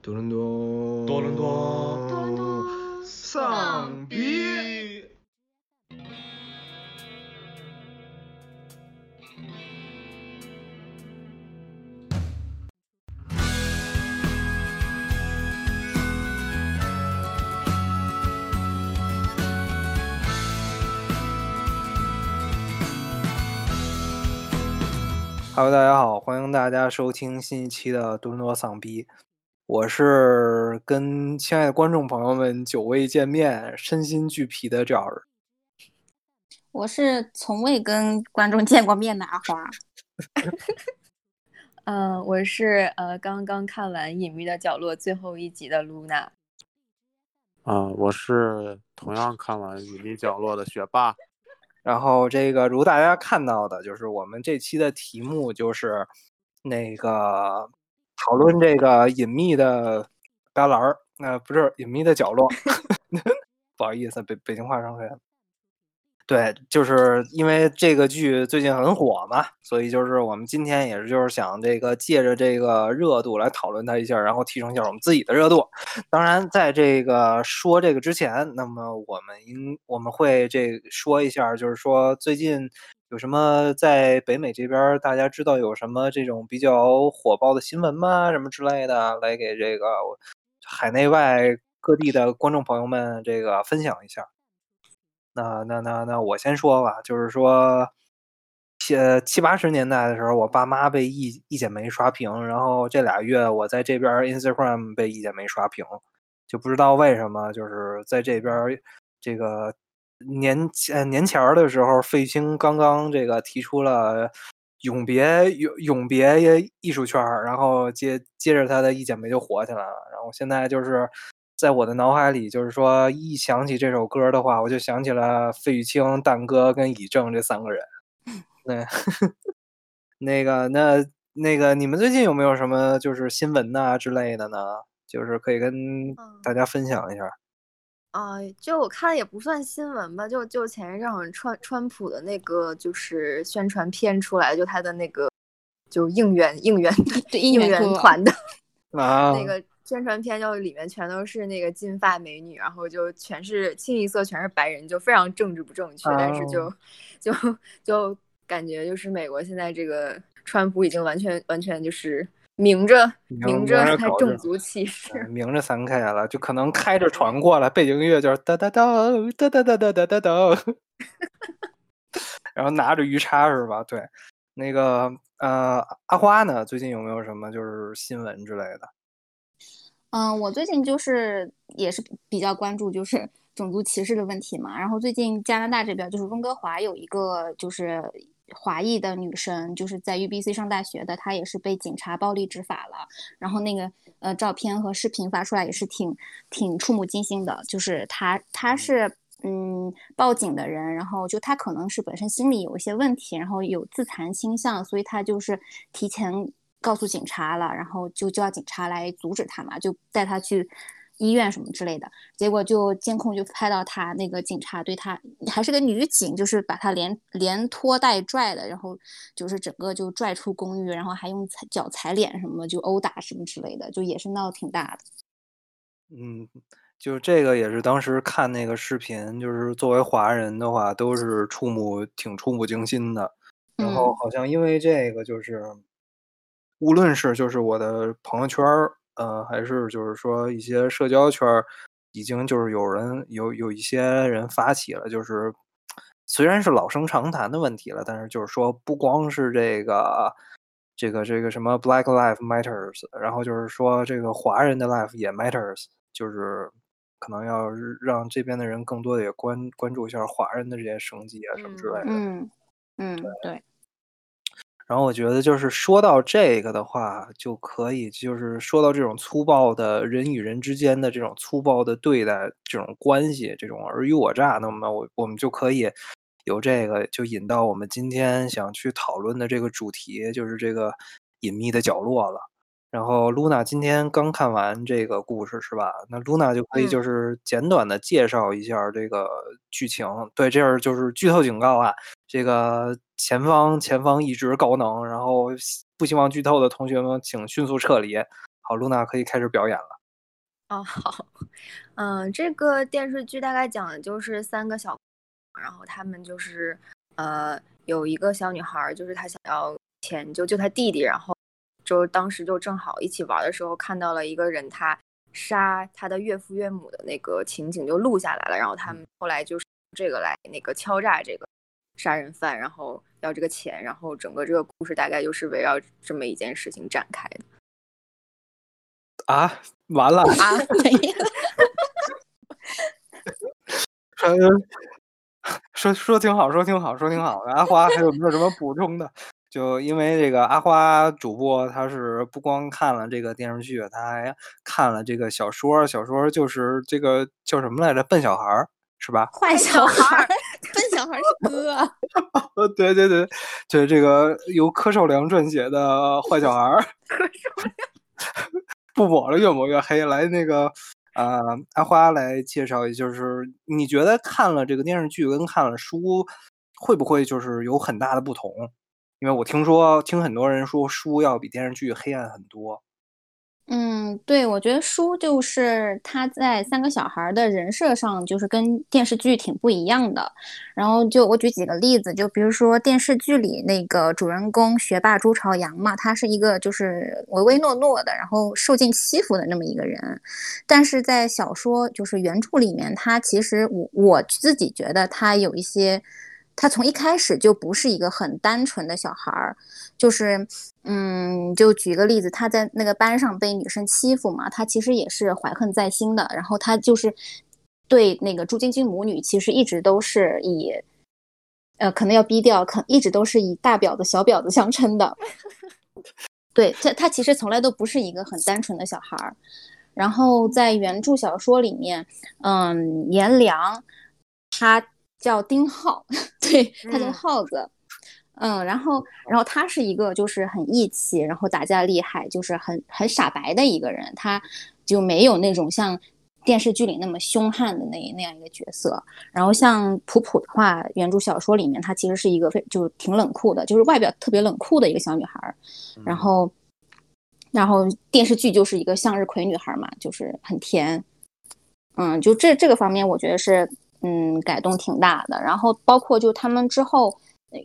多伦多，多伦多多伦多丧逼。Hello，大家好，欢迎大家收听新一期的多伦多丧逼。我是跟亲爱的观众朋友们久未见面、身心俱疲的赵儿。我是从未跟观众见过面的阿花。嗯，我是呃刚刚看完《隐秘的角落》最后一集的露娜。啊、我是同样看完《隐秘角落》的学霸。然后这个如大家看到的，就是我们这期的题目就是那个讨论这个隐秘的旮旯儿，那、不是隐秘的角落 不好意思，北北京话上来了。对，就是因为这个剧最近很火嘛，所以就是我们今天也是就是想这个借着这个热度来讨论它一下，然后提升一下我们自己的热度。当然，在这个说这个之前，那么我们应我们会这说一下，就是说最近有什么在北美这边大家知道有什么这种比较火爆的新闻吗？什么之类的，来给这个海内外各地的观众朋友们这个分享一下。那那那那我先说吧，就是说，七七八十年代的时候，我爸妈被一一剪梅刷屏，然后这俩月我在这边 Instagram 被一剪梅刷屏，就不知道为什么，就是在这边这个年前年前儿的时候，费玉清刚刚这个提出了永别永永别艺术圈儿，然后接接着他的一剪梅就火起来了，然后现在就是。在我的脑海里，就是说一想起这首歌的话，我就想起了费玉清、蛋哥跟以正这三个人。那那个那那个，你们最近有没有什么就是新闻呐、之类的呢？就是可以跟大家分享一下。啊、就我看也不算新闻吧，就就前一阵好像川川普的那个就是宣传片出来，就他的那个就应援应援 对应援团的。啊，那个宣传片，就里面全都是那个金发美女，然后就全是清一色全是白人，就非常政治不正确，但是就哦就就感觉就是美国现在这个川普已经完全完全就是明着明明着明着搞这他种族歧视。嗯明着三 K 了，就可能开着船过来，背景音乐就是哒哒哒哒哒哒哒哒哒哒，然后拿着鱼叉是吧？对，那个呃，阿花呢？最近有没有什么就是新闻之类的？嗯，我最近就是也是比较关注就是种族歧视的问题嘛。然后最近加拿大这边就是温哥华有一个就是华裔的女生，就是在 UBC 上大学的，她也是被警察暴力执法了。然后那个呃照片和视频发出来也是挺挺触目惊心的，就是她她是。嗯，报警的人，然后就她可能是本身心理有一些问题，然后有自残倾向，所以她就是提前告诉警察了，然后就叫警察来阻止她嘛，就带她去医院什么之类的。结果就监控就拍到他那个警察对他还是个女警，就是把他连连拖带拽的，然后就是整个就拽出公寓，然后还用踩脚踩脸什么就殴打什么之类的，就也是闹得挺大的。嗯，就这个也是当时看那个视频，就是作为华人的话，都是触目挺触目惊心的。然后嗯好像因为这个，就是无论是就是我的朋友圈儿，呃，还是就是说一些社交圈儿，已经就是有人有有一些人发起了，就是虽然是老生常谈的问题了，但是就是说不光是这个这个这个什么 Black Life Matters，然后就是说这个华人的 life 也 matters，就是可能要让这边的人更多的也关关注一下华人的这些生计啊什么之类的。嗯嗯，对，然后我觉得就是说到这个的话，就可以就是说到这种粗暴的人与人之间的这种粗暴的对待这种关系，这种尔虞我诈，那么我我们就可以有这个就引到我们今天想去讨论的这个主题，就是这个隐秘的角落了。然后露娜今天刚看完这个故事是吧？那露娜就可以嗯就是简短的介绍一下这个剧情。对，这儿就是剧透警告啊，这个前方前方一直高能，然后希不希望剧透的同学们请迅速撤离。好，露娜可以开始表演了。哦，好，嗯，这个电视剧大概讲的就是三个小，然后他们就是呃有一个小女孩，就是她想要钱就救她弟弟，然后就当时就正好一起玩的时候看到了一个人他杀他的岳父岳母的那个情景就录下来了，然后他们后来就是这个来那个敲诈这个杀人犯，然后要这个钱，然后整个这个故事大概就是围绕这么一件事情展开的。啊，完了啊，没了。说说挺好，说挺好，说挺好。阿花还有没有什么补充的？就因为这个阿花主播，他是不光看了这个电视剧，他还看了这个小说。小说就是这个叫什么来着？笨小孩儿是吧？坏小孩儿，笨小孩儿是哥。呃，对对对，就是这个由柯受良撰写的《坏小孩儿》。柯受良。不抹了，越抹越黑。来，那个，呃，阿花来介绍一下，就是你觉得看了这个电视剧跟看了书，会不会就是有很大的不同？因为我听说，听很多人说书要比电视剧黑暗很多。嗯，对，我觉得书就是他在三个小孩的人设上，就是跟电视剧挺不一样的。然后就我举几个例子，就比如说电视剧里那个主人公学霸朱朝阳嘛，他是一个就是唯唯诺诺的，然后受尽欺负的那么一个人。但是在小说就是原著里面，他其实我我自己觉得他有一些。他从一开始就不是一个很单纯的小孩儿，就是，嗯，就举个例子，他在那个班上被女生欺负嘛，他其实也是怀恨在心的。然后他就是对那个朱晶晶母女，其实一直都是以，呃，可能要逼掉，可一直都是以大婊子、小婊子相称的。对他，他其实从来都不是一个很单纯的小孩儿。然后在原著小说里面，嗯，颜良他。叫丁浩，对他叫耗子，嗯，然后，然后他是一个就是很义气，然后打架厉害，就是很很傻白的一个人，他就没有那种像电视剧里那么凶悍的那那样一个角色。然后像普普的话，原著小说里面她其实是一个非就挺冷酷的，就是外表特别冷酷的一个小女孩。然后，然后电视剧就是一个向日葵女孩嘛，就是很甜。嗯，就这这个方面，我觉得是。嗯，改动挺大的。然后包括就他们之后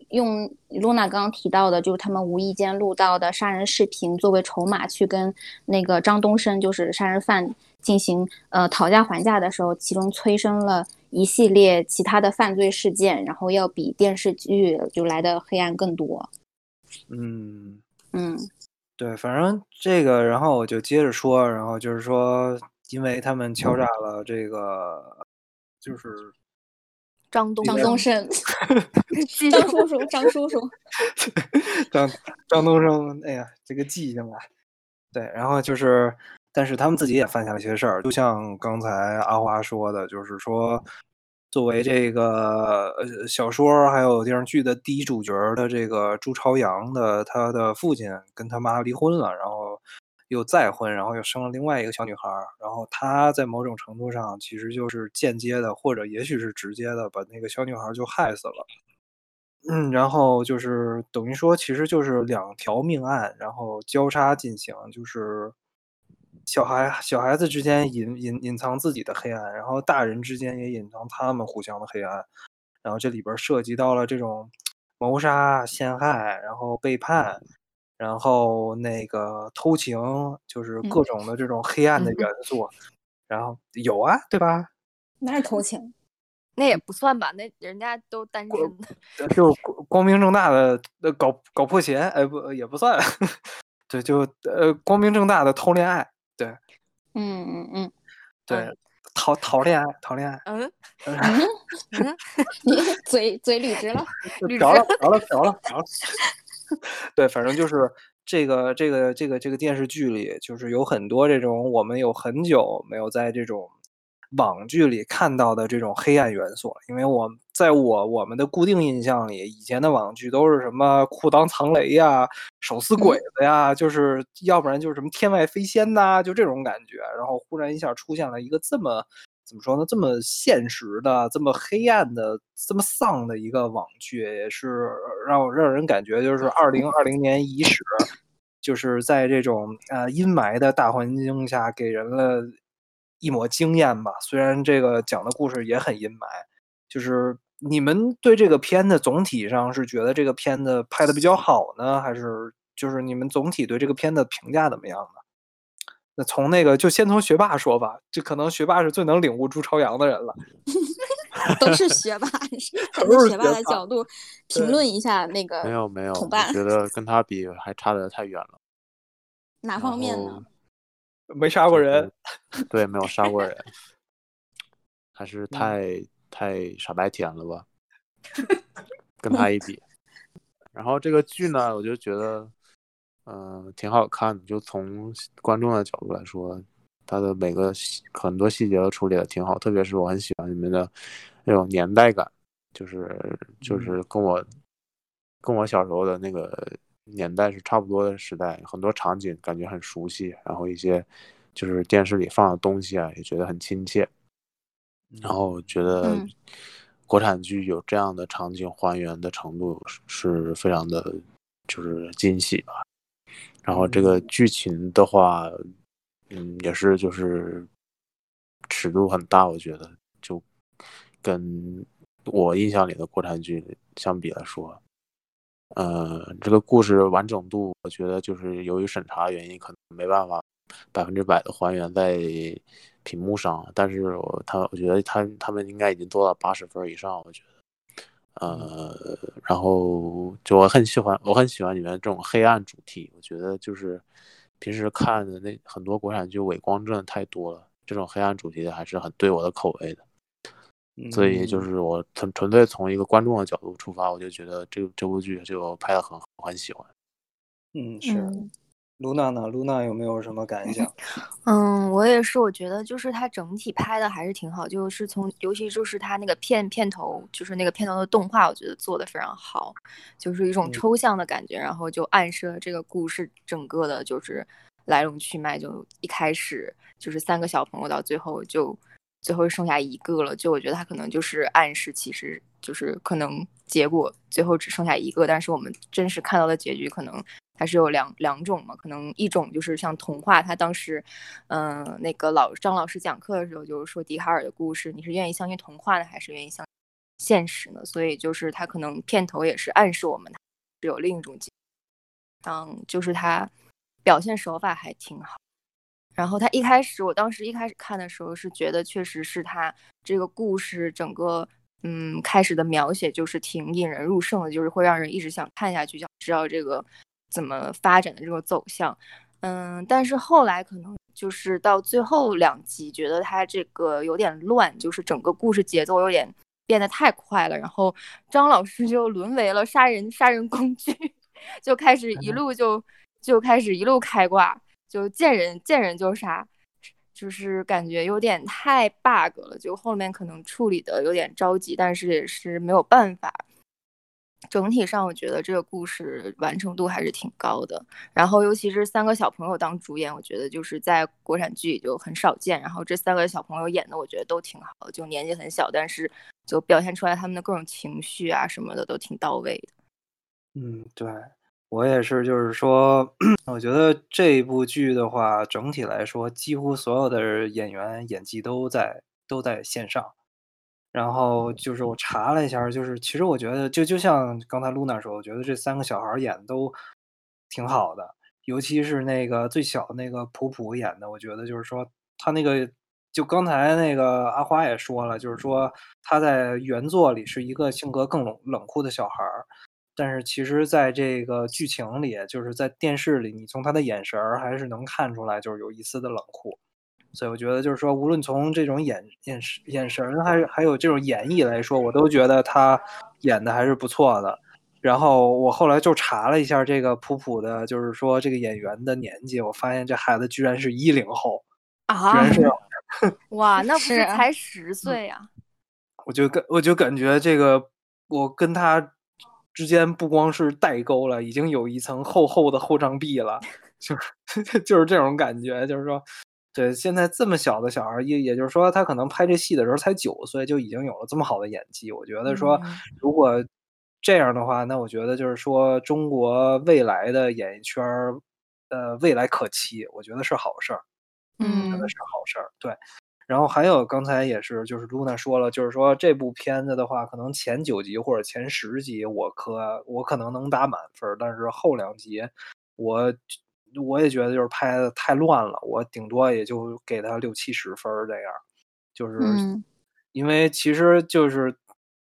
用露娜刚刚提到的，就是他们无意间录到的杀人视频作为筹码，去跟那个张东升，就是杀人犯进行呃讨价还价的时候，其中催生了一系列其他的犯罪事件，然后要比电视剧就来的黑暗更多。嗯嗯，对，反正这个，然后我就接着说，然后就是说，因为他们敲诈了这个。就是张东张东升，张叔叔，张叔叔，张张东升，哎呀，这个记性啊，对，然后就是，但是他们自己也犯下了一些事儿，就像刚才阿花说的，就是说，作为这个呃小说还有电视剧的第一主角的这个朱朝阳的他的父亲跟他妈离婚了，然后。又再婚，然后又生了另外一个小女孩，然后他在某种程度上其实就是间接的，或者也许是直接的，把那个小女孩就害死了。嗯，然后就是等于说，其实就是两条命案，然后交叉进行，就是小孩小孩子之间隐隐隐藏自己的黑暗，然后大人之间也隐藏他们互相的黑暗，然后这里边涉及到了这种谋杀、陷害，然后背叛。然后那个偷情，就是各种的这种黑暗的元素，然后有啊，对吧？哪是偷情？那也不算吧，那人家都单身，就光明正大的搞搞破鞋，哎不也不算，对，就呃光明正大的偷恋爱，对，嗯嗯嗯，对，讨讨恋爱，讨恋爱，嗯嗯，你 嘴嘴捋直了，着了着了着了着了。对，反正就是这个这个这个这个电视剧里，就是有很多这种我们有很久没有在这种网剧里看到的这种黑暗元素。因为我在我我们的固定印象里，以前的网剧都是什么裤裆藏雷呀、手撕鬼子呀，就是要不然就是什么天外飞仙呐，就这种感觉。然后忽然一下出现了一个这么。怎么说呢？这么现实的、这么黑暗的、这么丧的一个网剧，也是让让人感觉就是二零二零年伊始，就是在这种呃阴霾的大环境下，给人了一抹惊艳吧。虽然这个讲的故事也很阴霾，就是你们对这个片子总体上是觉得这个片子拍的比较好呢，还是就是你们总体对这个片子评价怎么样呢？那从那个就先从学霸说吧，这可能学霸是最能领悟朱朝阳的人了。都是学霸，站在学霸的角度评论一下那个没有没有，我觉得跟他比还差的太远了。哪方面呢？没杀过人，对，没有杀过人，还是太太傻白甜了吧？跟他一比，然后这个剧呢，我就觉得。嗯，挺好看的。就从观众的角度来说，它的每个很多细节都处理的挺好。特别是我很喜欢里面的那种年代感，就是就是跟我跟我小时候的那个年代是差不多的时代，很多场景感觉很熟悉，然后一些就是电视里放的东西啊，也觉得很亲切。然后觉得国产剧有这样的场景还原的程度是非常的，就是惊喜吧。然后这个剧情的话，嗯，也是就是尺度很大，我觉得就跟我印象里的国产剧相比来说，呃，这个故事完整度，我觉得就是由于审查原因，可能没办法百分之百的还原在屏幕上。但是我他，我觉得他他们应该已经做到八十分以上，我觉得。呃，然后就我很喜欢，我很喜欢里面这种黑暗主题。我觉得就是平时看的那很多国产剧伪光真的太多了，这种黑暗主题的还是很对我的口味的。所以就是我纯纯粹从一个观众的角度出发，我就觉得这这部剧就拍的很好，很喜欢。嗯，是。露娜呢？露娜有没有什么感想？嗯，我也是，我觉得就是它整体拍的还是挺好，就是从尤其就是它那个片片头，就是那个片头的动画，我觉得做的非常好，就是一种抽象的感觉，然后就暗示了这个故事整个的就是来龙去脉，就一开始就是三个小朋友，到最后就最后剩下一个了，就我觉得他可能就是暗示，其实就是可能结果最后只剩下一个，但是我们真实看到的结局可能。它是有两两种嘛，可能一种就是像童话，他当时，嗯，那个老张老师讲课的时候，就是说笛卡尔的故事，你是愿意相信童话呢，还是愿意相信现实呢？所以就是他可能片头也是暗示我们，是有另一种，嗯，就是他表现手法还挺好。然后他一开始，我当时一开始看的时候是觉得，确实是他这个故事整个，嗯，开始的描写就是挺引人入胜的，就是会让人一直想看下去，想知道这个。怎么发展的这个走向，嗯，但是后来可能就是到最后两集，觉得他这个有点乱，就是整个故事节奏有点变得太快了，然后张老师就沦为了杀人杀人工具，就开始一路就就开始一路开挂，就见人见人就杀，就是感觉有点太 bug 了，就后面可能处理的有点着急，但是也是没有办法。整体上，我觉得这个故事完成度还是挺高的。然后，尤其是三个小朋友当主演，我觉得就是在国产剧里就很少见。然后，这三个小朋友演的，我觉得都挺好，就年纪很小，但是就表现出来他们的各种情绪啊什么的都挺到位的。嗯，对我也是，就是说，我觉得这部剧的话，整体来说，几乎所有的演员演技都在都在线上。然后就是我查了一下，就是其实我觉得就就像刚才露娜说，我觉得这三个小孩演的都挺好的，尤其是那个最小那个普普演的，我觉得就是说他那个就刚才那个阿花也说了，就是说他在原作里是一个性格更冷冷酷的小孩儿，但是其实在这个剧情里，就是在电视里，你从他的眼神儿还是能看出来，就是有一丝的冷酷。所以我觉得，就是说，无论从这种眼眼神、眼神，还是还有这种演绎来说，我都觉得他演的还是不错的。然后我后来就查了一下这个普普的，就是说这个演员的年纪，我发现这孩子居然是一零后啊！居然是 哇，那不是才十岁呀？我就感我就感觉这个我跟他之间不光是代沟了，已经有一层厚厚的厚障壁了，就是 就是这种感觉，就是说。对，现在这么小的小孩，也也就是说，他可能拍这戏的时候才九岁，就已经有了这么好的演技。我觉得说，如果这样的话，那我觉得就是说，中国未来的演艺圈呃未来可期，我觉得是好事儿，嗯真的是好事儿。对，然后还有刚才也是，就是露娜说了，就是说这部片子的话，可能前九集或者前十集我可我可能能打满分儿，但是后两集我我也觉得就是拍的太乱了，我顶多也就给他六七十分儿这样，就是嗯因为其实就是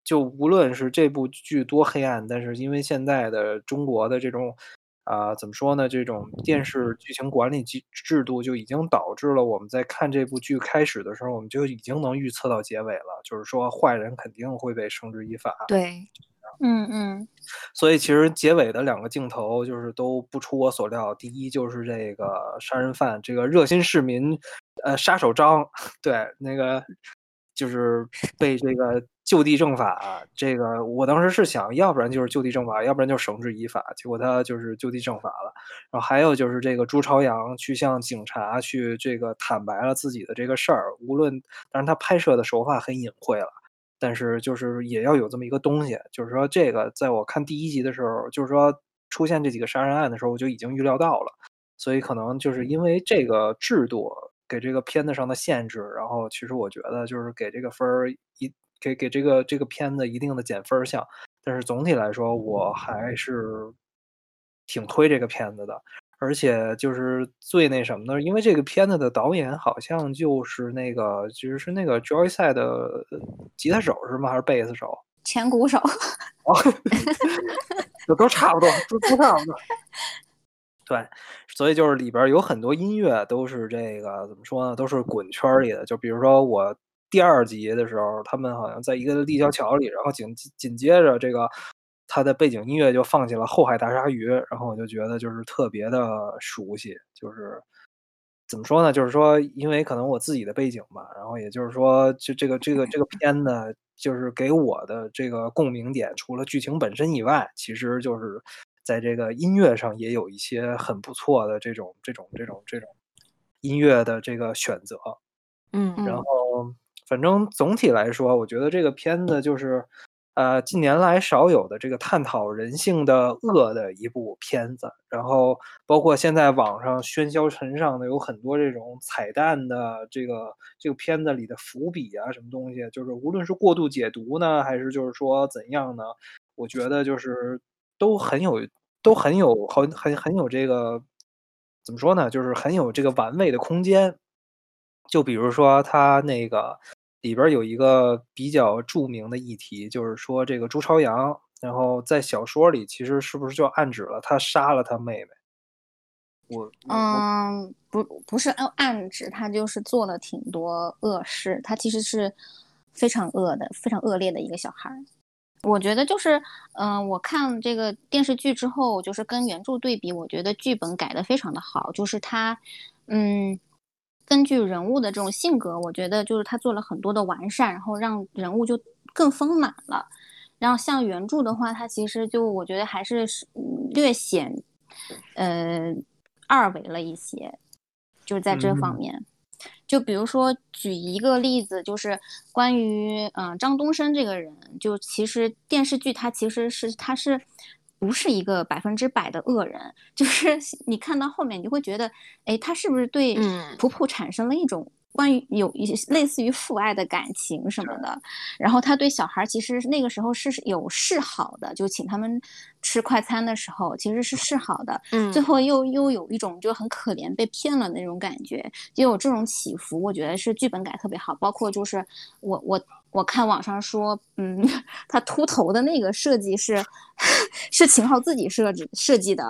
就无论是这部剧多黑暗，但是因为现在的中国的这种啊、怎么说呢？这种电视剧情管理机制度就已经导致了我们在看这部剧开始的时候，我们就已经能预测到结尾了，就是说坏人肯定会被绳之以法。对，嗯嗯所以其实结尾的两个镜头就是都不出我所料。第一就是这个杀人犯，这个热心市民，呃，杀手张，对，那个就是被这个就地正法。这个我当时是想要不然就是就地正法，要不然就绳之以法。结果他就是就地正法了。然后还有就是这个朱朝阳去向警察去这个坦白了自己的这个事儿，无论，但是他拍摄的手法很隐晦了。但是就是也要有这么一个东西，就是说这个在我看第一集的时候，就是说出现这几个杀人案的时候，我就已经预料到了，所以可能就是因为这个制度给这个片子上的限制，然后其实我觉得就是给这个分儿一给给这个这个片子一定的减分项，但是总体来说我还是挺推这个片子的。而且就是最那什么的，因为这个片子的导演好像就是那个，其实是那个 Joyside 的呃吉他手是吗？还是贝斯手？前鼓手，哦，这都差不多，都都差不多。对，所以就是里边有很多音乐都是这个怎么说呢？都是滚圈儿里的。就比如说我第二集的时候，他们好像在一个立交桥里，然后紧紧接着这个它的背景音乐就放起了《后海大鲨鱼》，然后我就觉得就是特别的熟悉，就是怎么说呢？就是说，因为可能我自己的背景吧，然后也就是说，就这个这个这个片呢，就是给我的这个共鸣点，除了剧情本身以外，其实就是在这个音乐上也有一些很不错的这种这种这种这种音乐的这个选择。嗯然后，反正总体来说，我觉得这个片子就是，呃，近年来少有的这个探讨人性的恶的一部片子。然后，包括现在网上喧嚣尘上的有很多这种彩蛋的这个这个片子里的伏笔啊，什么东西，就是无论是过度解读呢，还是就是说怎样呢，我觉得就是都很有都很有很很很有这个怎么说呢，就是很有这个玩味的空间。就比如说他那个里边有一个比较著名的议题，就是说这个朱朝阳，然后在小说里其实是不是就暗指了他杀了他妹妹？我嗯，不不是暗暗指他就是做了挺多恶事，他其实是非常恶的、非常恶劣的一个小孩。我觉得就是，嗯、我看这个电视剧之后，就是跟原著对比，我觉得剧本改的非常的好，就是他，嗯，根据人物的这种性格，我觉得就是他做了很多的完善，然后让人物就更丰满了。然后像原著的话，它其实就我觉得还是略显，呃，二维了一些，就是在这方嗯面。就比如说举一个例子，就是关于嗯、呃张东升这个人，就其实电视剧他其实是他是不是一个百分之百的恶人，就是你看到后面你会觉得，哎，他是不是对嗯。普普产生了一种关于有一些类似于父爱的感情什么的，然后他对小孩其实那个时候是有示好的，就请他们吃快餐的时候其实是示好的，嗯。最后又又有一种就很可怜被骗了那种感觉，就有这种起伏，我觉得是剧本改特别好。包括就是我我我看网上说，嗯，他秃头的那个设计是 是秦昊自己设置设计的，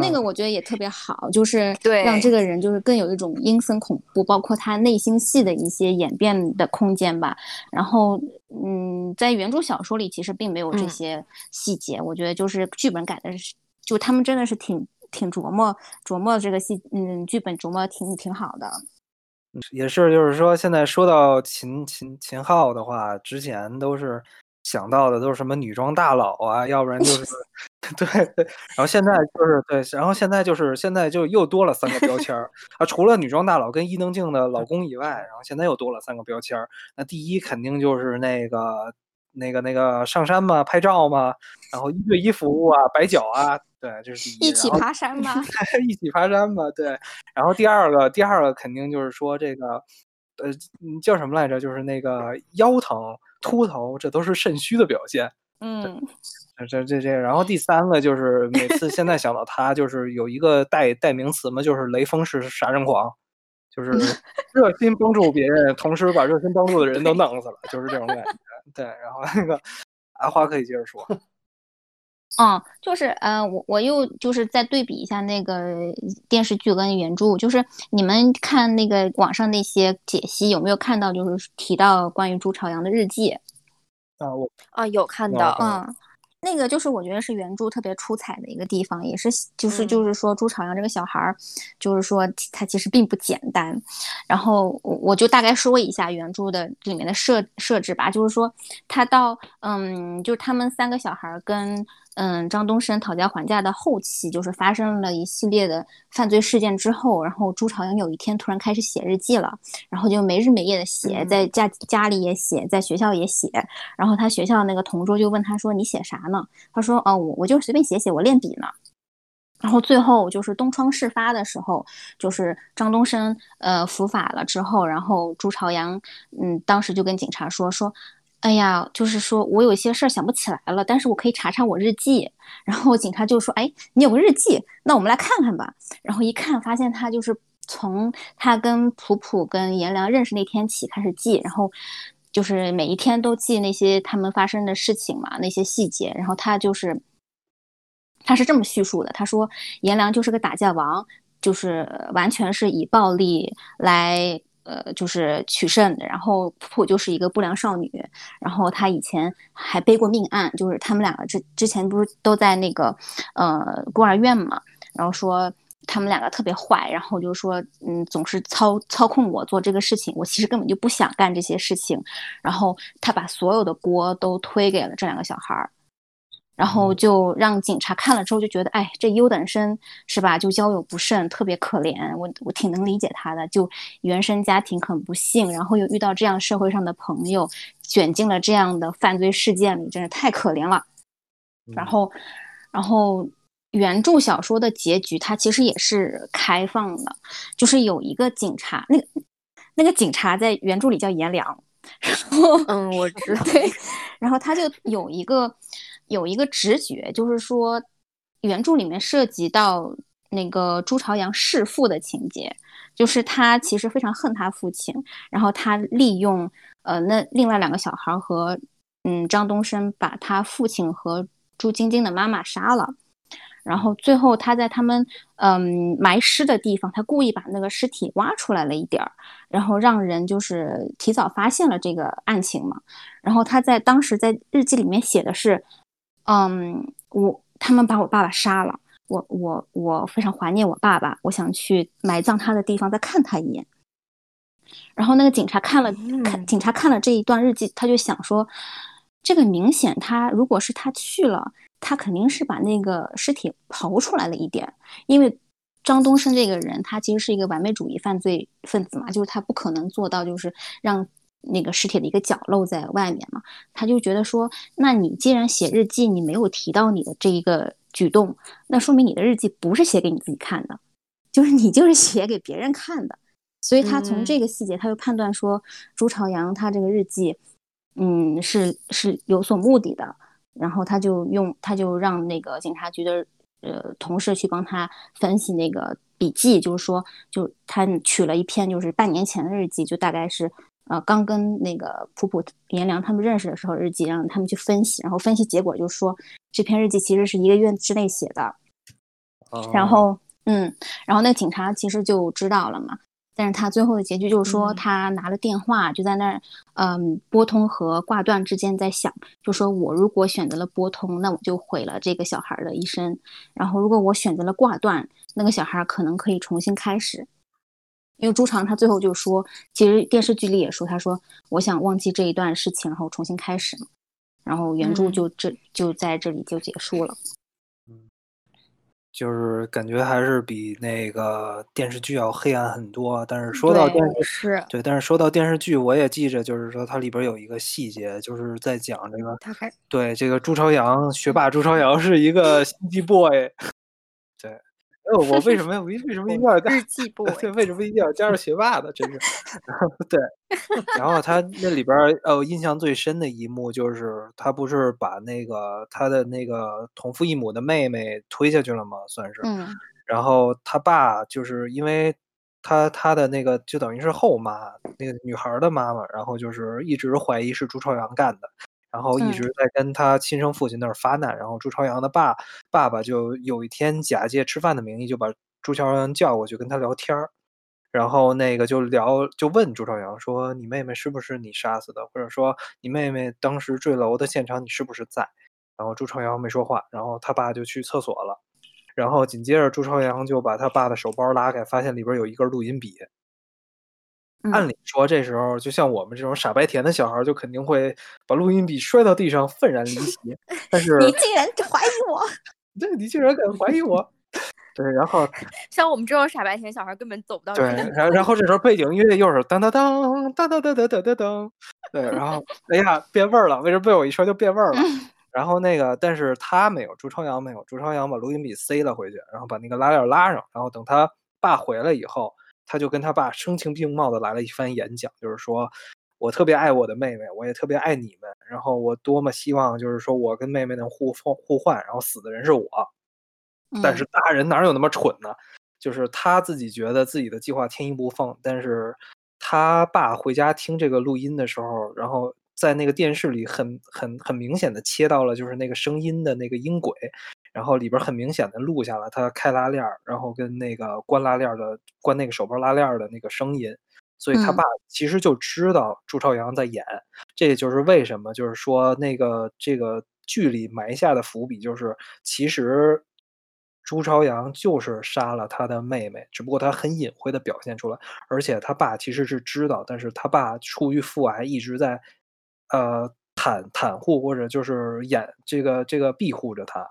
那个我觉得也特别好，就是对让这个人就是更有一种阴森恐怖，包括他内心戏的一些演变的空间吧。然后，嗯，在原著小说里其实并没有这嗯些细节，我觉得就是剧本改的是，就他们真的是挺挺琢磨琢磨这个戏，嗯，剧本琢磨挺挺好的。也是，就是说，现在说到秦秦秦昊的话，之前都是想到的都是什么女装大佬啊，要不然就是 对对，然后现在就是对，然后现在就是现在就又多了三个标签儿啊，除了女装大佬跟伊能静的老公以外，然后现在又多了三个标签儿。那第一肯定就是那个那个那个上山嘛，拍照嘛，然后一对一服务啊，摆脚啊，对，这是第一起爬山嘛？一起爬山嘛，对。然后第二个，第二个肯定就是说这个，呃，嗯叫什么来着？就是那个腰疼、秃头，这都是肾虚的表现。嗯，这这这这，然后第三个就是每次现在想到他，就是有一个代代名词嘛，就是雷锋式杀人狂，就是热心帮助别人，同时把热心帮助的人都弄死了，就是这种感觉。对，然后那个阿花可以接着说。嗯，就是呃，我我又就是再对比一下那个电视剧跟原著，就是你们看那个网上那些解析，有没有看到就是提到关于朱朝阳的日记？啊，我啊，有看到，嗯，那个就是我觉得是原著特别出彩的一个地方，也是就是嗯就是说朱朝阳这个小孩儿，就是说他其实并不简单。然后我我就大概说一下原著的里面的设设置吧，就是说他到嗯，就是他们三个小孩儿跟嗯张东升讨价还价的后期，就是发生了一系列的犯罪事件之后，然后朱朝阳有一天突然开始写日记了，然后就没日没夜的写，嗯在家家里也写，在学校也写，然后他学校那个同桌就问他说：“你写啥呢？”他说：“哦，我我就随便写写，我练笔呢。”然后最后就是东窗事发的时候，就是张东升呃伏法了之后，然后朱朝阳嗯当时就跟警察说说，哎呀，就是说我有一些事儿想不起来了，但是我可以查查我日记。然后警察就说，哎，你有个日记，那我们来看看吧。然后一看发现他就是从他跟普普跟颜良认识那天起开始记，然后就是每一天都记那些他们发生的事情嘛，那些细节。然后他就是他是这么叙述的，他说颜良就是个打架王，就是完全是以暴力来。呃，就是取胜，然后普普就是一个不良少女，然后她以前还背过命案，就是他们两个之之前不是都在那个呃孤儿院嘛，然后说他们两个特别坏，然后就说嗯总是操操控我做这个事情，我其实根本就不想干这些事情，然后他把所有的锅都推给了这两个小孩儿。然后就让警察看了之后就觉得，哎，这优等生是吧？就交友不慎，特别可怜。我我挺能理解他的，就原生家庭很不幸，然后又遇到这样社会上的朋友，卷进了这样的犯罪事件里，真是太可怜了。然后，然后原著小说的结局，它其实也是开放的，就是有一个警察，那个那个警察在原著里叫颜良，然后嗯，我知 道，对，然后他就有一个有一个直觉，就是说原著里面涉及到那个朱朝阳弑父的情节，就是他其实非常恨他父亲，然后他利用呃那另外两个小孩和嗯张东升把他父亲和朱晶晶的妈妈杀了。然后最后他在他们嗯埋尸的地方，他故意把那个尸体挖出来了一点儿，然后让人就是提早发现了这个案情嘛。然后他在当时在日记里面写的是，嗯，我他们把我爸爸杀了，我我我非常怀念我爸爸，我想去埋葬他的地方再看他一眼。然后那个警察看了，看。嗯警察看了这一段日记，他就想说，这个明显他如果是他去了，他肯定是把那个尸体刨出来了一点，因为张东升这个人，他其实是一个完美主义犯罪分子嘛，就是他不可能做到就是让那个尸体的一个角露在外面嘛，他就觉得说，那你既然写日记，你没有提到你的这一个举动，那说明你的日记不是写给你自己看的，就是你就是写给别人看的。所以他从这个细节，他就判断说，朱朝阳他这个日记，嗯，是是有所目的的。然后他就用，他就让那个警察局的呃同事去帮他分析那个笔记，就是说，就他取了一篇就是半年前的日记，就大概是呃刚跟那个普普颜良他们认识的时候日记，让他们去分析，然后分析结果就说这篇日记其实是一个月之内写的，然哦后嗯，然后那警察其实就知道了嘛。但是他最后的结局就是说，嗯他拿了电话，就在那儿，嗯，拨通和挂断之间在想，就说我如果选择了拨通，那我就毁了这个小孩的一生；然后如果我选择了挂断，那个小孩可能可以重新开始。因为朱常他最后就说，其实电视剧里也说，他说我想忘记这一段事情，然后重新开始嘛。然后原著嗯就这就在这里就结束了。嗯就是感觉还是比那个电视剧要黑暗很多。但是说到电视，是对，但是说到电视剧，我也记着，就是说它里边有一个细节，就是在讲这个，他还对，这个朱朝阳，学霸朱朝阳是一个 心机 boy。对，呃，我为什么为为什么一定要加日 记对，为什么一定要加入学霸的？真是，对。然后他那里边儿，呃，我印象最深的一幕就是他不是把那个他的那个同父异母的妹妹推下去了吗？算是。嗯然后他爸就是因为他他的那个就等于是后妈，那个女孩儿的妈妈，然后就是一直怀疑是朱朝阳干的，然后一嗯直在跟他亲生父亲那儿发难，然后朱朝阳的爸爸爸就有一天假借吃饭的名义就把朱朝阳叫过去跟他聊天儿，然后那个就聊就问朱朝阳说：“你妹妹是不是你杀死的？或者说你妹妹当时坠楼的现场你是不是在？”然后朱朝阳没说话，然后他爸就去厕所了。然后紧接着朱朝阳就把他爸的手包拉开，发现里边有一根录音笔。按嗯理说这时候就像我们这种傻白甜的小孩儿，就肯定会把录音笔摔到地上，愤然离席。但是你竟然怀疑我？对你竟然敢怀疑我？对，然后 像我们这种傻白甜小孩根本走不到对，然后然后这时候背景音乐又是当当当当当当当当当当，对，然后哎呀变味儿了，为什么被我一说就变味儿了？然后那个，但是他没有，朱朝阳没有，朱朝阳把录音笔塞了回去，然后把那个拉链拉上，然后等他爸回来以后，他就跟他爸声情并茂的来了一番演讲，就是说我特别爱我的妹妹，我也特别爱你们，然后我多么希望就是说我跟妹妹能互换互换，然后死的人是我，但嗯是大人哪有那么蠢呢？就是他自己觉得自己的计划天衣无缝，但是他爸回家听这个录音的时候，然后在那个电视里很很很明显的切到了就是那个声音的那个音轨，然后里边很明显的录下了他开拉链儿，然后跟那个关拉链儿的关那个手包拉链儿的那个声音，所以他嗯。爸其实就知道朱朝阳在演，这也就是为什么就是说那个这个剧里埋下的伏笔，就是其实朱朝阳就是杀了他的妹妹，只不过他很隐晦的表现出来，而且他爸其实是知道，但是他爸出于父爱一直在呃袒袒护或者就是掩这个这个庇护着他，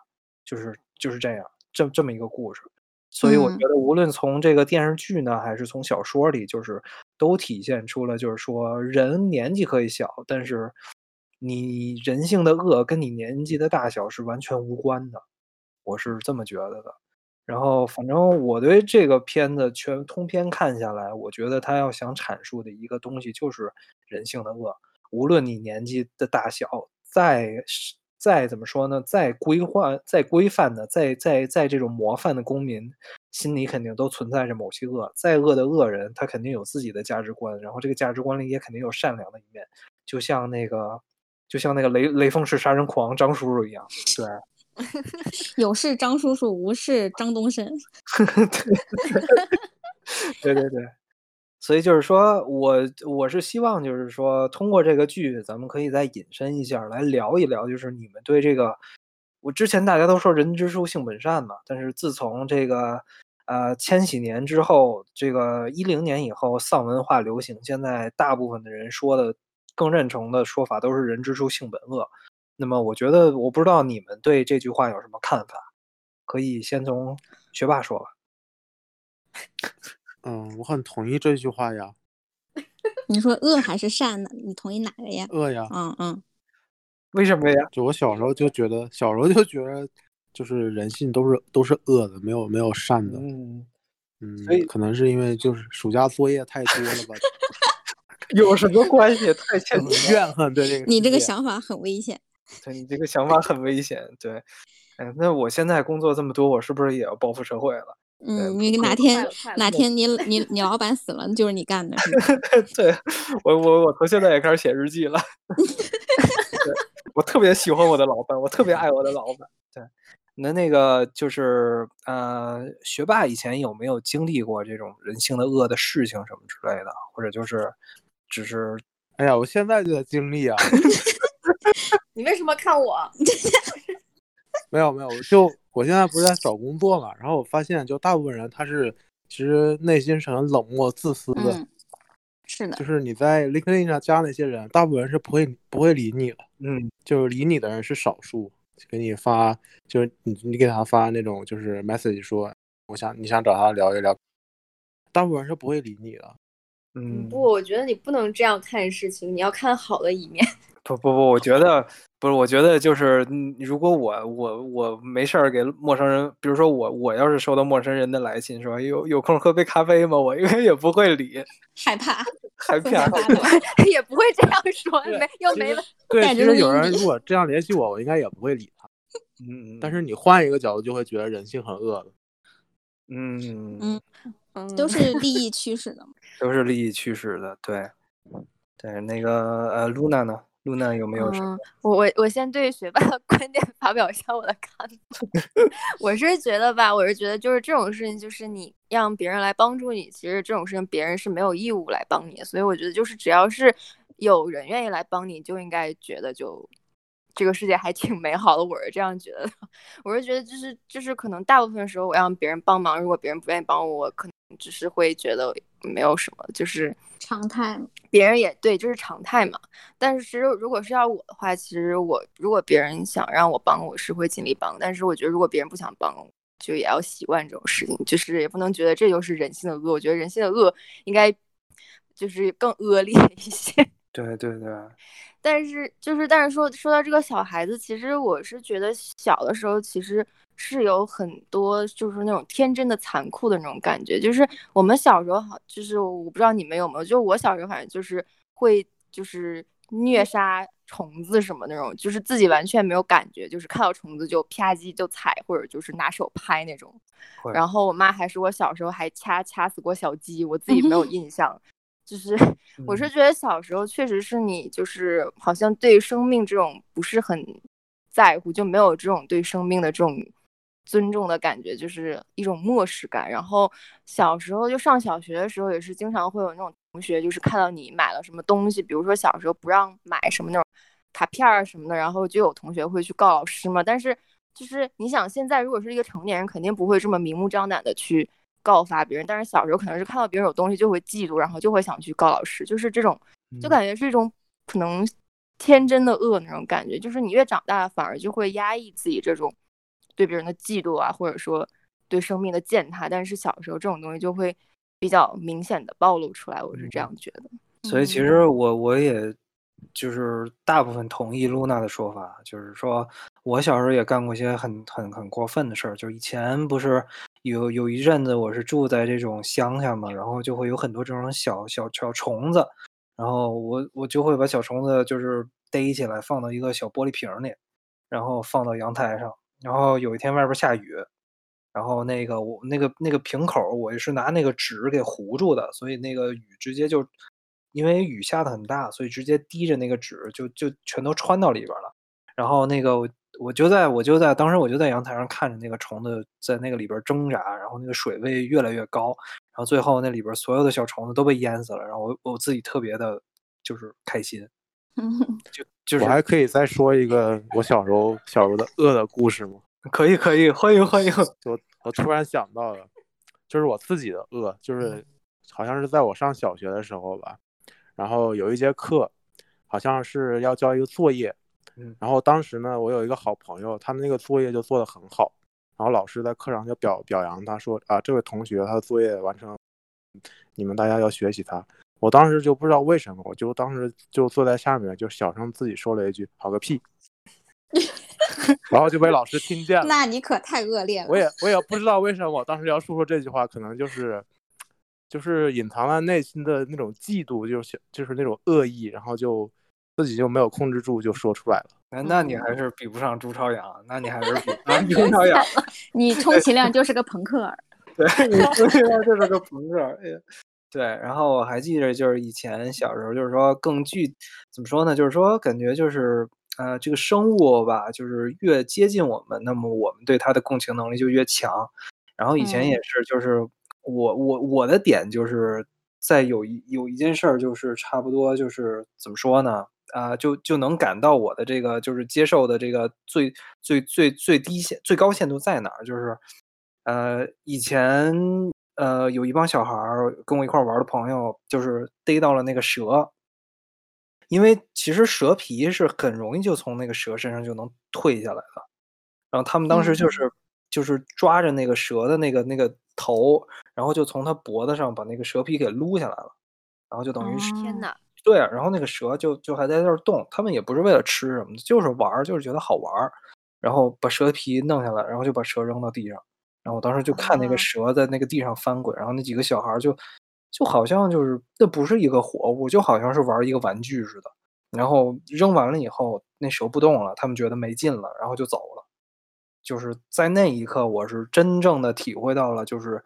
就是就是这样这这么一个故事。所以我嗯觉得，无论从这个电视剧呢，还是从小说里，就是都体现出了，就是说人年纪可以小，但是你人性的恶跟你年纪的大小是完全无关的，我是这么觉得的。然后，反正我对这个片子全通篇看下来，我觉得他要想阐述的一个东西就是人性的恶。无论你年纪的大小，再是再怎么说呢，再规范、再规范的、再再再这种模范的公民，心里肯定都存在着某些恶。再恶的恶人，他肯定有自己的价值观，然后这个价值观里也肯定有善良的一面，就像那个，就像那个雷雷锋式杀人狂张叔叔一样，对。有事张叔叔，无事张东升。对 对对，所以就是说我我是希望就是说通过这个剧，咱们可以再引申一下来聊一聊，就是你们对这个，我之前大家都说人之初性本善嘛，但是自从这个呃千禧年之后，这个一零年以后丧文化流行，现在大部分的人说的更认同的说法都是人之初性本恶。那么我觉得，我不知道你们对这句话有什么看法，可以先从学霸说吧。嗯，我很同意这句话呀，你说恶还是善呢？你同意哪个呀？恶呀。嗯嗯为什么呀？就我小时候就觉得，小时候就觉得，就是人性都是都是恶的，没有没有善的。嗯，嗯所以，可能是因为就是暑假作业太多了吧，有什么关系？太 欠了怨恨对这个。你这个，想法很危险。对你这个想法很危险。对，哎，那我现在工作这么多，我是不是也要报复社会了？嗯，你哪天哪天你你你老板死了，就是你干的，对我我我从现在也开始写日记了。我特别喜欢我的老板，我特别爱我的老板。对，那那个就是呃，学霸以前有没有经历过这种人性的恶的事情什么之类的，或者就是只是哎呀，我现在就在经历啊，你为什么看我？没有没有，就我现在不是在找工作嘛，然后我发现就大部分人他是其实内心是很冷漠、自私的，嗯，是的就，是你在 LinkedIn 上加那些人，大部分人是不会不会理你的，嗯就是理你的人是少数。给你发，就是你你给他发那种就是 message 说，我想你想找他聊一聊，大部分人是不会理你的。嗯，不，我觉得你不能这样看事情，你要看好的一面。不不不，我觉得不是，我觉得就是，嗯如果我我我没事儿给陌生人，比如说我我要是收到陌生人的来信，说有有空喝杯咖啡吗？我应该也不会理，害怕，害怕。也不会这样说，对没又没了。对，其实有人如果这样联系我，我应该也不会理他。嗯，但是你换一个角度，就会觉得人性很恶了。嗯嗯，嗯，都是利益驱使的嘛。都是利益驱使的，对对。那个呃，Luna 呢？Luna 有没有什么？嗯，我我我先对学霸的 观点发表一下我的看法。我是觉得吧，我是觉得就是这种事情，就是你让别人来帮助你，其实这种事情别人是没有义务来帮你的。所以我觉得就是只要是有人愿意来帮你，就应该觉得就这个世界还挺美好的。我是这样觉得的。我是觉得就是就是可能大部分时候我让别人帮忙，如果别人不愿意帮我，我可能只是会觉得没有什么，就是。常态，别人也对，这是常态嘛。但是其实如果是要我的话，其实我如果别人想让我帮，我是会尽力帮。但是我觉得如果别人不想帮，就也要习惯这种事情，就是也不能觉得这就是人性的恶。我觉得人性的恶应该就是更恶劣一些。对对对，但是就是，但是说说到这个小孩子，其实我是觉得小的时候其实是有很多就是那种天真的残酷的那种感觉。就是我们小时候好，就是我不知道你们有没有，就我小时候反正就是会就是虐杀虫子什么那种，就是自己完全没有感觉，就是看到虫子就啪叽就踩，或者就是拿手拍那种。然后我妈还说我小时候还掐掐死过小鸡，我自己没有 印象。就是我是嗯觉得小时候确实是你就是好像对生命这种不是很在乎，就没有这种对生命的这种尊重的感觉，就是一种漠视感。然后小时候就上小学的时候，也是经常会有那种同学，就是看到你买了什么东西，比如说小时候不让买什么那种卡片儿什么的，然后就有同学会去告老师嘛。但是就是你想，现在如果是一个成年人，肯定不会这么明目张胆的去告发别人，但是小时候可能是看到别人有东西就会嫉妒，然后就会想去告老师，就是这种，就嗯。感觉是一种可能天真的恶那种感觉，就是你越长大，反而就会压抑自己这种对别人的嫉妒啊，或者说对生命的践踏，但是小时候这种东西就会比较明显的暴露出来，我是这样觉得。所以其嗯。实我我也就是大部分同意露娜的说法，就是说我小时候也干过一些很很很过分的事儿。就是以前不是有有一阵子我是住在这种乡下嘛，然后就会有很多这种小小小虫子，然后我我就会把小虫子就是逮起来放到一个小玻璃瓶里，然后放到阳台上。然后有一天外边下雨，然后那个我那个那个瓶口我是拿那个纸给糊住的，所以那个雨直接就因为雨下的很大，所以直接滴着那个纸就就全都穿到里边了。然后那个我我就在我就在当时我就在阳台上看着那个虫子在那个里边儿挣扎，然后那个水位越来越高，然后最后那里边儿所有的小虫子都被淹死了，然后我我自己特别的就是开心，就就是我还可以再说一个我小时候小时候的饿的故事吗？可以可以欢迎欢迎，我 我突然想到了，就是我自己的饿，就是好像是在我上小学的时候吧，然后有一节课，好像是要交一个作业，嗯然后当时呢，我有一个好朋友，他们那个作业就做得很好，然后老师在课上就表表扬他说啊，这位同学他的作业完成，你们大家要学习他。我当时就不知道为什么，我就当时就坐在下面，就小声自己说了一句“好个屁 ”，然后就被老师听见了。那你可太恶劣了。我也我也不知道为什么我当时要说出这句话，可能就是就是隐藏了内心的那种嫉妒，就是就是那种恶意，然后就自己就没有控制住就说出来了。那那你还是比不上朱朝阳，那你还是比不 上朱朝阳。你充其量就是个朋克儿。对，你充其量就是个朋克对，然后我还记着，就是以前小时候，就是说更具怎么说呢？就是说感觉就是呃，这个生物吧，就是越接近我们，那么我们对它的共情能力就越强。然后以前也嗯是，就是我我我的点就是在有一有一件事儿，就是差不多就是怎么说呢？啊、就就能感到我的这个就是接受的这个最最最最低限最高限度在哪儿？就是呃，以前呃有一帮小孩儿跟我一块玩的朋友，就是逮到了那个蛇，因为其实蛇皮是很容易就从那个蛇身上就能退下来的。然后他们当时就嗯是就是抓着那个蛇的那个那个头，然后就从它脖子上把那个蛇皮给撸下来了，然后就等于是哦天呐，对啊，然后那个蛇就就还在那儿动，他们也不是为了吃什么的，就是玩儿，就是觉得好玩儿，然后把蛇皮弄下来，然后就把蛇扔到地上，然后我当时就看那个啊。蛇在那个地上翻滚，然后那几个小孩儿就就好像就是那不是一个活物，就好像是玩儿一个玩具似的，然后扔完了以后，那蛇不动了，他们觉得没劲了，然后就走了。就是在那一刻，我是真正的体会到了，就是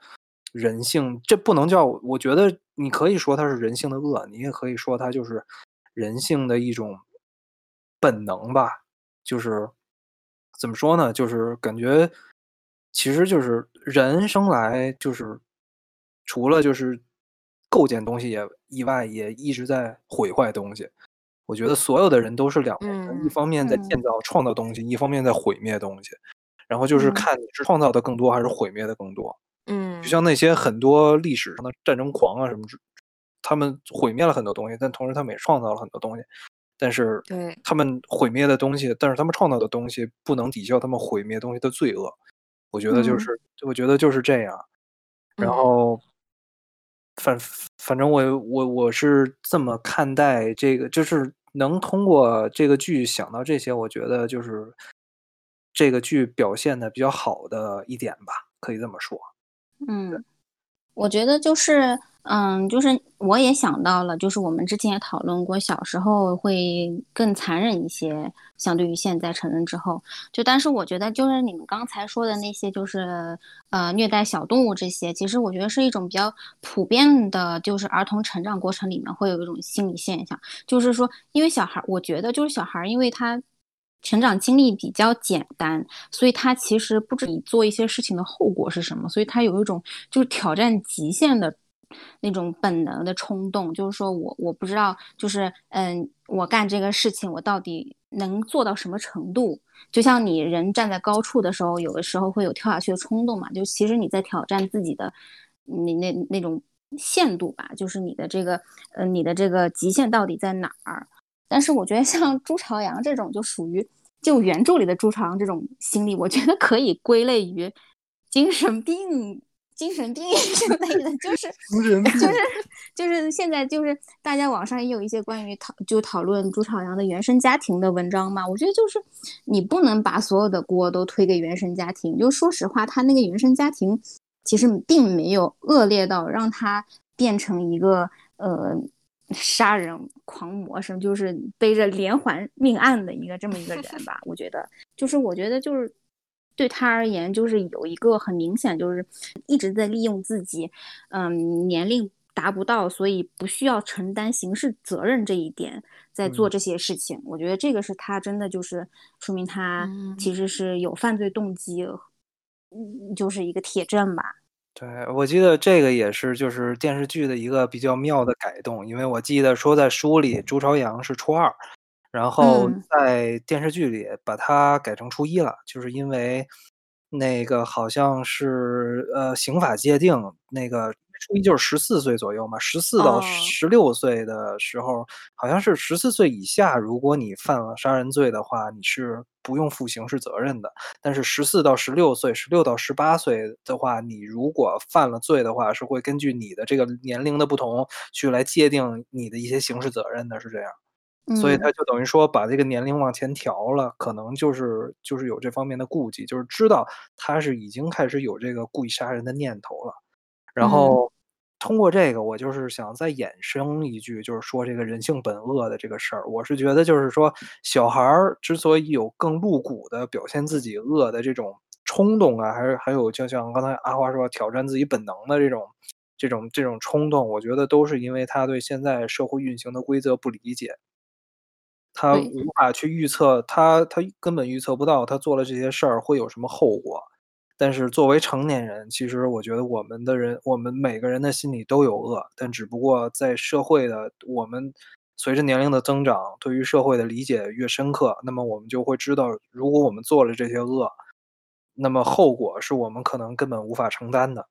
人性，这不能叫，我觉得你可以说它是人性的恶，你也可以说它就是人性的一种本能吧。就是怎么说呢？就是感觉其实就是人生来就是除了就是构建东西也以外，也一直在毁坏东西。我觉得所有的人都是两面人，一嗯方面在建嗯造、创造东西，一方面在毁灭东西。然后就是嗯看你是创造的更多还是毁灭的更多。嗯，就像那些很多历史上的战争狂啊什么之，他们毁灭了很多东西，但同时他们也创造了很多东西。但是对他们毁灭的东西，但是他们创造的东西不能抵消他们毁灭东西的罪恶。我觉得就嗯是，我觉得就是这样。然嗯后，反反正我我我是这么看待这个，就是能通过这个剧想到这些，我觉得就是这个剧表现的比较好的一点吧，可以这么说。嗯，我觉得就是，嗯，就是我也想到了，就是我们之前也讨论过，小时候会更残忍一些，相对于现在成人之后。就但是我觉得，就是你们刚才说的那些，就是呃虐待小动物这些，其实我觉得是一种比较普遍的，就是儿童成长过程里面会有一种心理现象，就是说，因为小孩，我觉得就是小孩，因为他。成长经历比较简单，所以他其实不知你做一些事情的后果是什么，所以他有一种就是挑战极限的那种本能的冲动，就是说我我不知道，就是嗯，我干这个事情我到底能做到什么程度？就像你人站在高处的时候，有的时候会有跳下去的冲动嘛，就其实你在挑战自己的你那那种限度吧，就是你的这个呃你的这个极限到底在哪儿？但是我觉得像朱朝阳这种就属于就原著里的朱朝阳这种心理，我觉得可以归类于精神病、精神病 之类的，就是就是就是现在就是大家网上也有一些关于讨就讨论朱朝阳的原生家庭的文章嘛，我觉得就是你不能把所有的锅都推给原生家庭，就说实话，他那个原生家庭其实并没有恶劣到让他变成一个呃。杀人狂魔什么，就是背着连环命案的一个这么一个人吧。我觉得，就是我觉得就是对他而言，就是有一个很明显，就是一直在利用自己，嗯，年龄达不到，所以不需要承担刑事责任这一点，在做嗯这些事情。我觉得这个是他真的就是说明他嗯其实是有犯罪动机，嗯，就是一个铁证吧。对，我记得这个也是就是电视剧的一个比较妙的改动，因为我记得说在书里朱朝阳是初二，然后嗯。在电视剧里把他改成初一了，就是因为那个好像是呃刑法界定那个初一就是十四岁左右嘛，十四到哦十六岁的时候，好像是十四岁以下，如果你犯了杀人罪的话，你是不用负刑事责任的。但是十四到十六岁、十六到十八岁的话，你如果犯了罪的话，是会根据你的这个年龄的不同去来界定你的一些刑事责任的，是这样。所以嗯他就等于说把这个年龄往前调了，可能就是就是有这方面的顾忌，就是知道他是已经开始有这个故意杀人的念头了。然嗯后通过这个，我就是想再衍生一句，就是说这个人性本恶的这个事儿。我是觉得，就是说小孩儿之所以有更露骨的表现自己恶的这种冲动啊，还是还有就像刚才阿花说挑战自己本能的这种这种这种冲动，我觉得都是因为他对现在社会运行的规则不理解。他无法去预测，他他根本预测不到他做了这些事儿会有什么后果。但是作为成年人，其实我觉得我们的人，我们每个人的心里都有恶，但只不过在社会的我们随着年龄的增长，对于社会的理解越深刻，那么我们就会知道，如果我们做了这些恶，那么后果是我们可能根本无法承担的。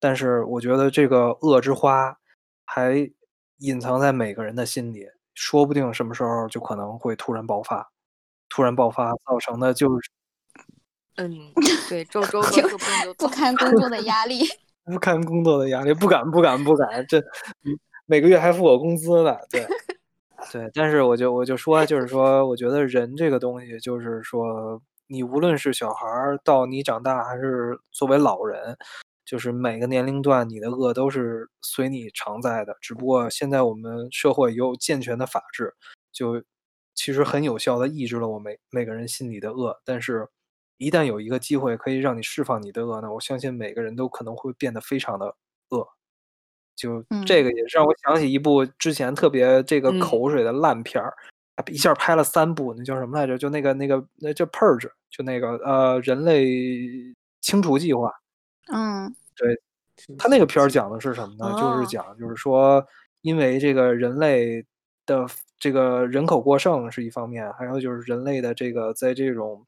但是我觉得这个恶之花还隐藏在每个人的心里，说不定什么时候就可能会突然爆发，突然爆发造成的就是嗯，对，周 周就不堪工作的 压力。不堪工作的压力，不敢不敢不敢，这嗯每个月还付我工资呢，对 对。但是我就我就说，就是说，我觉得人这个东西，就是说，你无论是小孩儿到你长大，还是作为老人，就是每个年龄段你的恶都是随你常在的。只不过现在我们社会有健全的法治，就其实很有效的抑制了我们每个人心里的恶。但是，一旦有一个机会可以让你释放你的恶呢，我相信每个人都可能会变得非常的恶。就这个也是让我想起一部之前特别这个嗯口水的烂片儿，啊一下拍了三部，那叫什么来着？就那个那个那叫 Purge，就那个呃人类清除计划。嗯对他那个片儿讲的是什么呢？就哦是讲就是说，因为这个人类的这个人口过剩是一方面，还有就是人类的这个在这种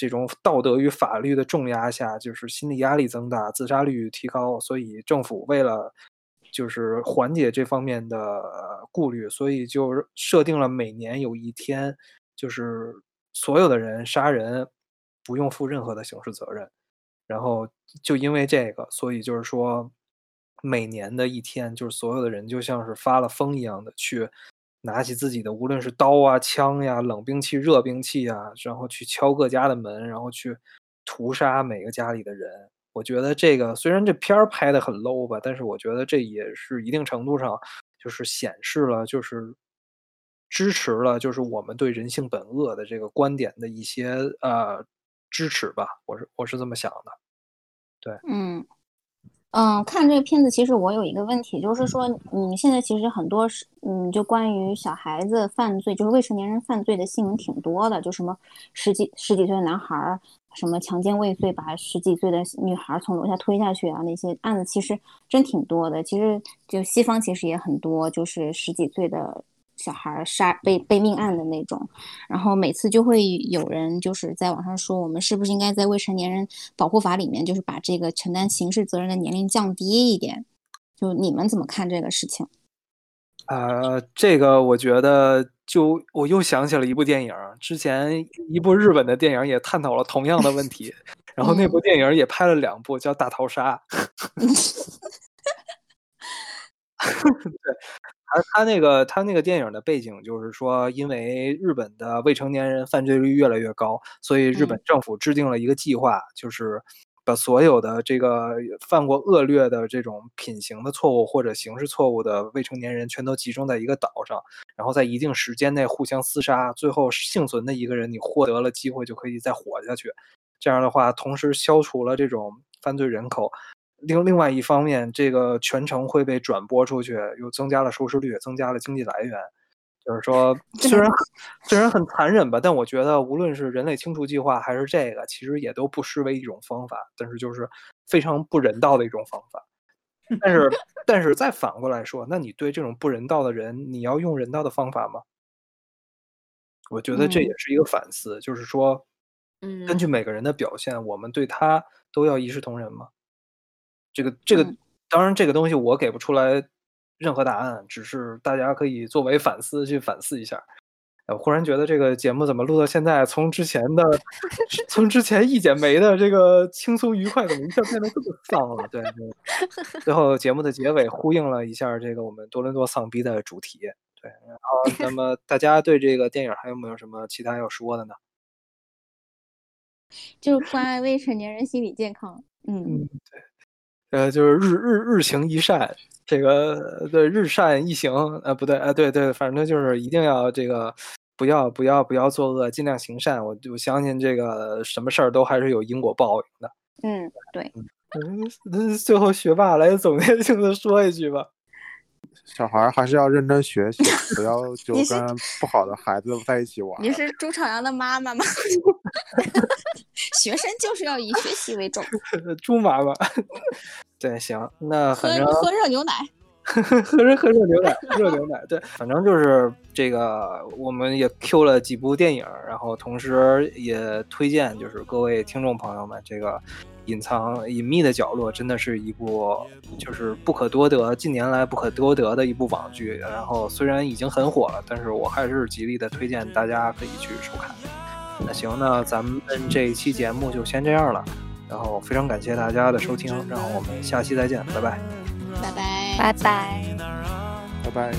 这种道德与法律的重压下，就是心理压力增大，自杀率提高，所以政府为了就是缓解这方面的顾虑，所以就设定了每年有一天，就是所有的人杀人不用负任何的刑事责任。然后就因为这个，所以就是说，每年的一天，就是所有的人就像是发了疯一样的去拿起自己的，无论是刀啊、枪呀、冷兵器、热兵器啊，然后去敲各家的门，然后去屠杀每个家里的人。我觉得这个虽然这片儿拍的很 low 吧，但是我觉得这也是一定程度上就是显示了，就是支持了，就是我们对人性本恶的这个观点的一些呃支持吧。我是我是这么想的。对嗯嗯，看这个片子，其实我有一个问题，就是说，嗯，现在其实很多是，嗯，就关于小孩子犯罪，就是未成年人犯罪的新闻挺多的，就什么十几十几岁的男孩儿，什么强奸未遂把十几岁的女孩从楼下推下去啊，那些案子其实真挺多的。其实就西方其实也很多，就是十几岁的小孩杀被被命案的那种。然后每次就会有人就是在网上说，我们是不是应该在未成年人保护法里面，就是把这个承担刑事责任的年龄降低一点？就你们怎么看这个事情？呃，这个我觉得就我又想起了一部电影，之前一部日本的电影也探讨了同样的问题，然后那部电影也拍了两部，叫《大逃杀》。对，他他那个他那个电影的背景就是说，因为日本的未成年人犯罪率越来越高，所以日本嗯政府制定了一个计划，就是把所有的这个犯过恶劣的这种品行的错误或者刑事错误的未成年人，全都集中在一个岛上，然后在一定时间内互相厮杀，最后幸存的一个人，你获得了机会就可以再活下去。这样的话，同时消除了这种犯罪人口。另另外一方面，这个全程会被转播出去，又增加了收视率，增加了经济来源。就是说，虽然虽然很残忍吧，但我觉得无论是人类清除计划还是这个，其实也都不失为一种方法，但是就是非常不人道的一种方法。但是但是再反过来说，那你对这种不人道的人，你要用人道的方法吗？我觉得这也嗯是一个反思，就是说，嗯，根据每个人的表现，我们对他都要一视同仁吗？这个这个，嗯当然这个东西我给不出来任何答案，只是大家可以作为反思去反思一下。呃我忽然觉得这个节目怎么录到现在，从之前的 从之前一剪梅的这个轻松愉快，怎么一下变得这么丧了？对对。最后节目的结尾呼应了一下这个我们多伦多丧逼的主题。对，然后那么大家对这个电影还有没有什么其他要说的呢？就是关爱未成年人心理健康。嗯，嗯，对，呃，就是日日日行一善，这个对日善一行，呃，不对，呃，对对，反正就是一定要这个不要不要不要作恶，尽量行善。我就相信这个什么事儿都还是有因果报应的。嗯，对，嗯，那最后学霸来总结性的说一句吧。小孩儿还是要认真学习，不要 就跟不好的孩子在一起玩儿。你 是朱朝阳的妈妈吗？学生就是要以学习为重，猪妈妈，对，行，那喝反正喝热牛奶。喝热喝热牛奶，热牛奶，对，反正就是这个，我们也 Q 了几部电影，然后同时也推荐，就是各位听众朋友们，这个隐藏隐秘的角落真的是一部就是不可多得近年来不可多得的一部网剧。然后虽然已经很火了但是我还是极力的推荐大家可以去收看。那行那咱们这一期节目就先这样了。然后非常感谢大家的收听然后我们下期再见拜拜拜拜。拜拜。拜拜